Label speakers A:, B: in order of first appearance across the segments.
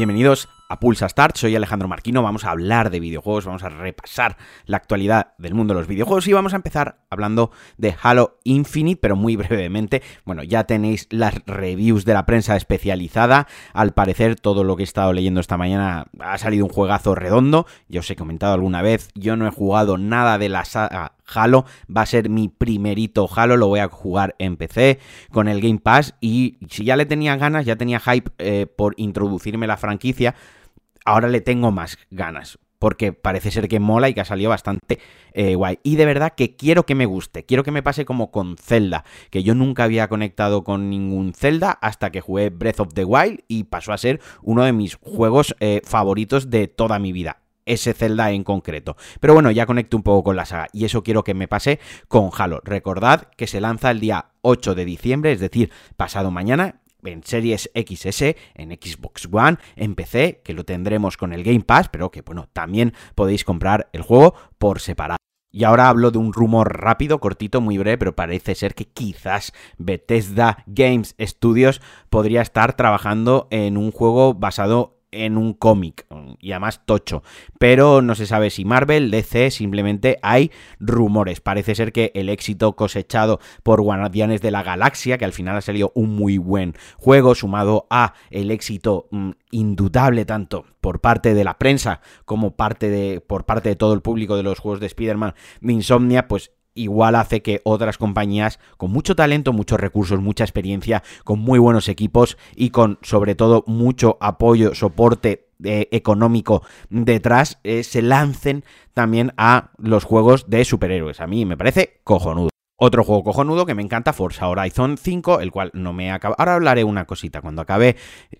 A: Bienvenidos a Pulsa Start, soy Alejandro Marquino, vamos a hablar de videojuegos, vamos a repasar la actualidad del mundo de los videojuegos y vamos a empezar hablando de Halo Infinite, pero muy brevemente. Bueno, ya tenéis las reviews de la prensa especializada, al parecer todo lo que he estado leyendo esta mañana ha salido un juegazo redondo, yo os he comentado alguna vez, yo no he jugado nada de la saga Halo. Va a ser mi primerito Halo, lo voy a jugar en PC con el Game Pass y si ya le tenía ganas, ya tenía hype eh, por introducirme la franquicia, ahora le tengo más ganas. Porque parece ser que mola y que ha salido bastante eh, guay. Y de verdad que quiero que me guste. Quiero que me pase como con Zelda. Que yo nunca había conectado con ningún Zelda hasta que jugué Breath of the Wild. Y pasó a ser uno de mis juegos eh, favoritos de toda mi vida ese Zelda en concreto. Pero bueno, ya conecto un poco con la saga y eso quiero que me pase con Halo. Recordad que se lanza el día 8 de diciembre, es decir, pasado mañana, en Series XS, en Xbox One, en PC, que lo tendremos con el Game Pass, pero que bueno, también podéis comprar el juego por separado. Y ahora hablo de un rumor rápido, cortito, muy breve, pero parece ser que quizás Bethesda Games Studios podría estar trabajando en un juego basado en un cómic y además tocho. Pero no se sabe si Marvel, DC, simplemente hay rumores. Parece ser que el éxito cosechado por Guardianes de la Galaxia, que al final ha salido un muy buen juego, sumado a el éxito mm, indudable tanto por parte de la prensa como parte de, por parte de todo el público de los juegos de Spider-Man de Insomnia, pues igual hace que otras compañías con mucho talento, muchos recursos, mucha experiencia, con muy buenos equipos y con sobre todo mucho apoyo, soporte eh, económico detrás, eh, se lancen también a los juegos de superhéroes. A mí me parece cojonudo. Otro juego cojonudo que me encanta, Forza Horizon 5, el cual no me acaba. Ahora hablaré una cosita. Cuando acabe,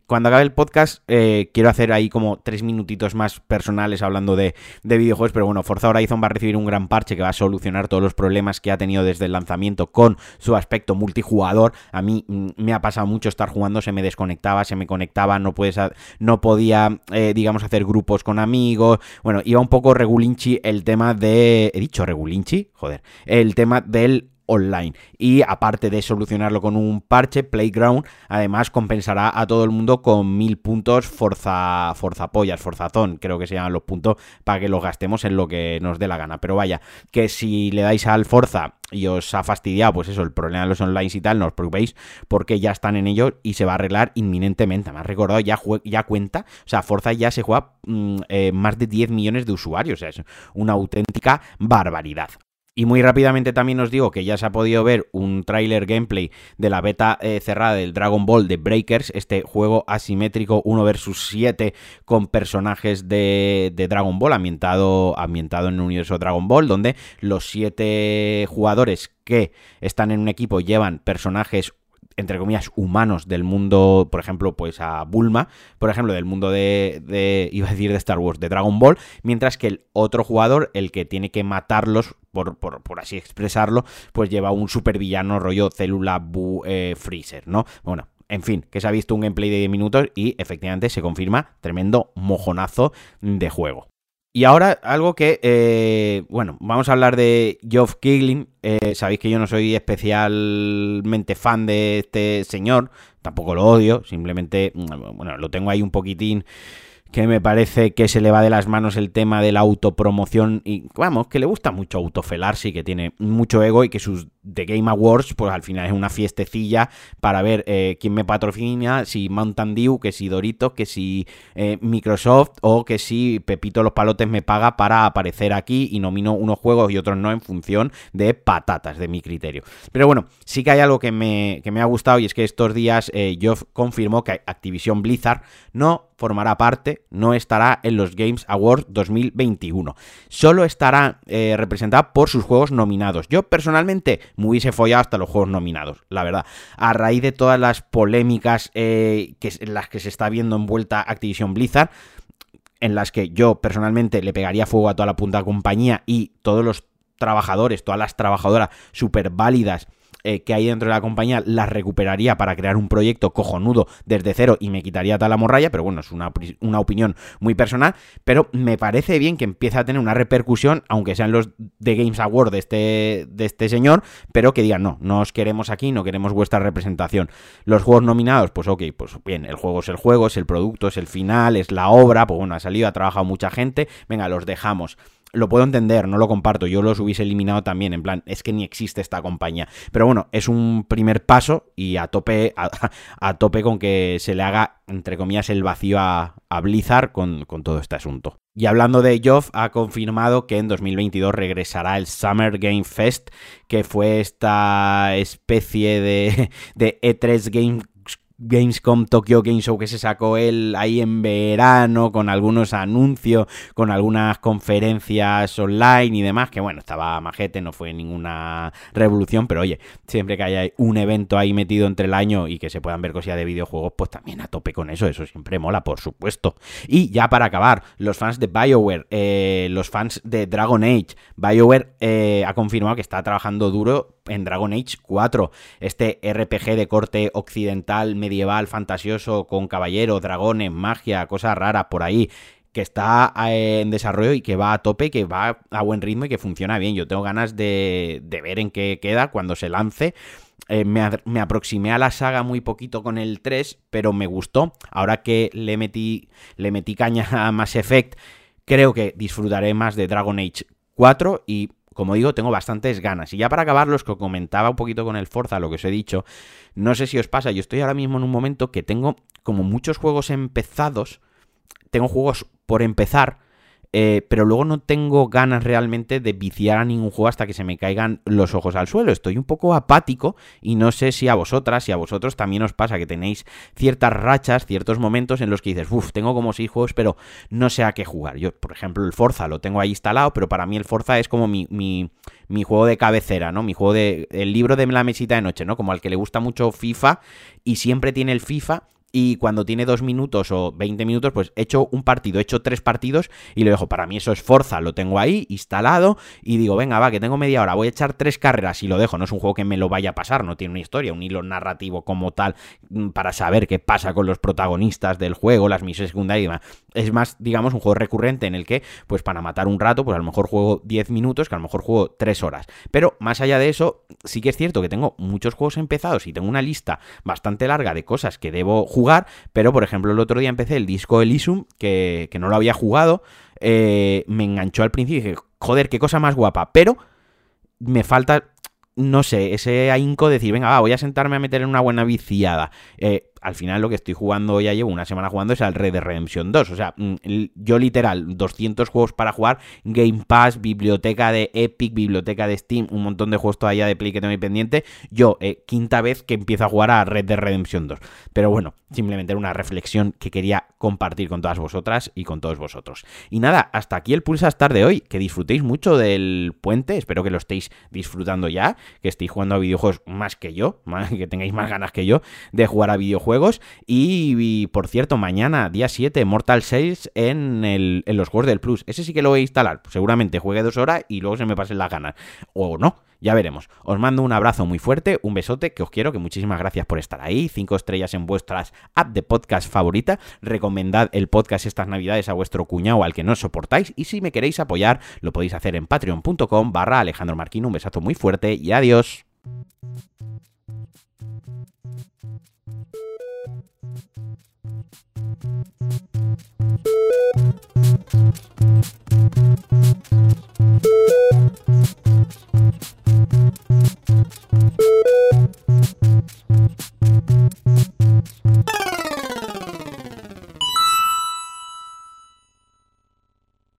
A: cuando acabe el podcast, eh, quiero hacer ahí como tres minutitos más personales hablando de, videojuegos. Pero bueno, Forza Horizon va a recibir un gran parche que va a solucionar todos los problemas que ha tenido desde el lanzamiento con su aspecto multijugador. A mí mm, me ha pasado mucho estar jugando, se me desconectaba, se me conectaba, no, puedes, no podía, eh, digamos, hacer grupos con amigos. Bueno, iba un poco regulinchi el tema de. ¿He dicho regulinchi? Joder. El tema del online. Y aparte de solucionarlo con un parche, Playground además compensará a todo el mundo con mil puntos Forza, Forza Pollas, Forzazón, creo que se llaman los puntos, para que los gastemos en lo que nos dé la gana. Pero vaya, que si le dais al Forza y os ha fastidiado, pues eso, el problema de los online y tal, no os preocupéis, porque ya están en ello y se va a arreglar inminentemente. Me has recordado, ya, cuenta, o sea, Forza ya se juega mm, eh, más de 10 millones de usuarios, o sea, es una auténtica barbaridad. Y muy rápidamente también os digo que ya se ha podido ver un tráiler gameplay de la beta eh, cerrada del Dragon Ball de Breakers, este juego asimétrico 1 vs 7 con personajes de, Dragon Ball ambientado, ambientado en el universo Dragon Ball, donde los 7 jugadores que están en un equipo llevan personajes entre comillas, humanos del mundo, por ejemplo, pues a Bulma, por ejemplo, del mundo de, de, iba a decir de Star Wars, de Dragon Ball, mientras que el otro jugador, el que tiene que matarlos, por, por, así expresarlo, pues lleva un supervillano rollo célula Bu eh, Freezer, ¿no? Bueno, en fin, que se ha visto un gameplay de 10 minutos y efectivamente se confirma tremendo mojonazo de juego. Y ahora algo que, eh, bueno, vamos a hablar de Geoff Keighley. Eh, sabéis que yo no soy especialmente fan de este señor, tampoco lo odio, simplemente, mm, bueno, lo tengo ahí un poquitín que me parece que se le va de las manos el tema de la autopromoción y vamos, que le gusta mucho autofelarse y que tiene mucho ego y que sus The Game Awards pues al final es una fiestecilla para ver eh, quién me patrocina, si Mountain Dew, que si Doritos, que si eh, Microsoft o que si Pepito los Palotes me paga para aparecer aquí y nomino unos juegos y otros no en función de patatas, de mi criterio. Pero bueno, sí que hay algo que me, que me ha gustado y es que estos días eh, Geoff confirmó que Activision Blizzard no formará parte, no estará en los Games Awards 2021. Solo estará eh, representada por sus juegos nominados. Yo personalmente me hubiese follado hasta los juegos nominados, la verdad. A raíz de todas las polémicas eh, que, en las que se está viendo envuelta Activision Blizzard, en las que yo personalmente le pegaría fuego a toda la punta compañía y todos los trabajadores, todas las trabajadoras súper válidas eh, que hay dentro de la compañía las recuperaría para crear un proyecto cojonudo desde cero y me quitaría tal morralla, pero bueno, es una, una opinión muy personal, pero me parece bien que empiece a tener una repercusión, aunque sean los de Games Award de este, de este señor, pero que digan, no, no os queremos aquí, no queremos vuestra representación. Los juegos nominados, pues ok, pues bien, el juego es el juego, es el producto, es el final, es la obra, pues bueno, ha salido, ha trabajado mucha gente, venga, los dejamos lo puedo entender, no lo comparto, yo los hubiese eliminado también, en plan, es que ni existe esta compañía. Pero bueno, es un primer paso y a tope, a, tope con que se le haga, entre comillas, el vacío a, Blizzard con, con, todo este asunto. Y hablando de Geoff, ha confirmado que en 2022 regresará el Summer Game Fest, que fue esta especie de, de E3 Game Gamescom Tokyo Game Show que se sacó él ahí en verano con algunos anuncios, con algunas conferencias online y demás, que bueno, estaba majete, no fue ninguna revolución, pero oye, siempre que haya un evento ahí metido entre el año y que se puedan ver cosillas de videojuegos, pues también a tope con eso, eso siempre mola, por supuesto. Y ya para acabar, los fans de BioWare, eh, los fans de Dragon Age, BioWare eh, ha confirmado que está trabajando duro en Dragon Age 4, este RPG de corte occidental, medieval, fantasioso, con caballero, dragones, magia, cosas raras por ahí que está eh, en desarrollo y que va a tope, que va a buen ritmo y que funciona bien. Yo tengo ganas de, ver en qué queda cuando se lance. Eh, me, me, aproximé a la saga muy poquito con el 3, pero me gustó. Ahora que le metí, le metí caña a Mass Effect, creo que disfrutaré más de Dragon Age 4 y como digo, tengo bastantes ganas. Y ya para acabar, los que comentaba un poquito con el Forza, lo que os he dicho, no sé si os pasa, yo estoy ahora mismo en un momento que tengo como muchos juegos empezados, tengo juegos por empezar, eh, pero luego no tengo ganas realmente de viciar a ningún juego hasta que se me caigan los ojos al suelo. Estoy un poco apático y no sé si a vosotras, si a vosotros también os pasa que tenéis ciertas rachas, ciertos momentos en los que dices, uff, tengo como seis juegos, pero no sé a qué jugar. Yo, por ejemplo, el Forza lo tengo ahí instalado, pero para mí el Forza es como mi, mi, mi juego de cabecera, ¿no? Mi juego de. el libro de la mesita de noche, ¿no? Como al que le gusta mucho FIFA y siempre tiene el FIFA y cuando tiene dos minutos o 20 minutos, pues he hecho un partido, he hecho tres partidos y lo dejo. Para mí eso es Forza, lo tengo ahí instalado y digo, venga, va, que tengo media hora, voy a echar tres carreras y lo dejo. No es un juego que me lo vaya a pasar, no tiene una historia, un hilo narrativo como tal mm, para saber qué pasa con los protagonistas del juego, las misiones secundarias y demás. Es más, digamos, un juego recurrente en el que, pues para matar un rato, pues a lo mejor juego 10 minutos, que a lo mejor juego 3 horas. Pero más allá de eso, sí que es cierto que tengo muchos juegos empezados y tengo una lista bastante larga de cosas que debo jugar pero por ejemplo el otro día empecé el disco Elysium, que, que no lo había jugado, eh, me enganchó al principio y dije, joder, qué cosa más guapa, pero me falta no sé, ese ahínco de decir, venga, va, voy a sentarme a meter en una buena viciada. Eh, al final lo que estoy jugando, ya llevo una semana jugando, es al Red Dead Redemption 2. O sea, mm, yo literal, 200 juegos para jugar, Game Pass, biblioteca de Epic, biblioteca de Steam, un montón de juegos todavía de Play que tengo ahí pendiente. Yo, eh, quinta vez que empiezo a jugar a Red Dead Redemption 2. Pero bueno, simplemente era una reflexión que quería compartir con todas vosotras y con todos vosotros. Y nada, hasta aquí el Pulsar de hoy. Que disfrutéis mucho del puente, espero que lo estéis disfrutando ya, que estéis jugando a videojuegos más que yo, que tengáis más ganas que yo de jugar a videojuegos juegos. Y, por cierto, mañana, día 7, Mortal 6 en, el, en los juegos del Plus. Ese sí que lo voy a instalar. Seguramente juegue dos horas y luego se me pasen las ganas. O no. Ya veremos. Os mando un abrazo muy fuerte, un besote, que os quiero, que muchísimas gracias por estar ahí. Cinco estrellas en vuestras app de podcast favorita. Recomendad el podcast estas navidades a vuestro cuñado al que no soportáis. Y si me queréis apoyar, lo podéis hacer en patreon.com barra Alejandro Marquino. Un besazo muy fuerte y adiós.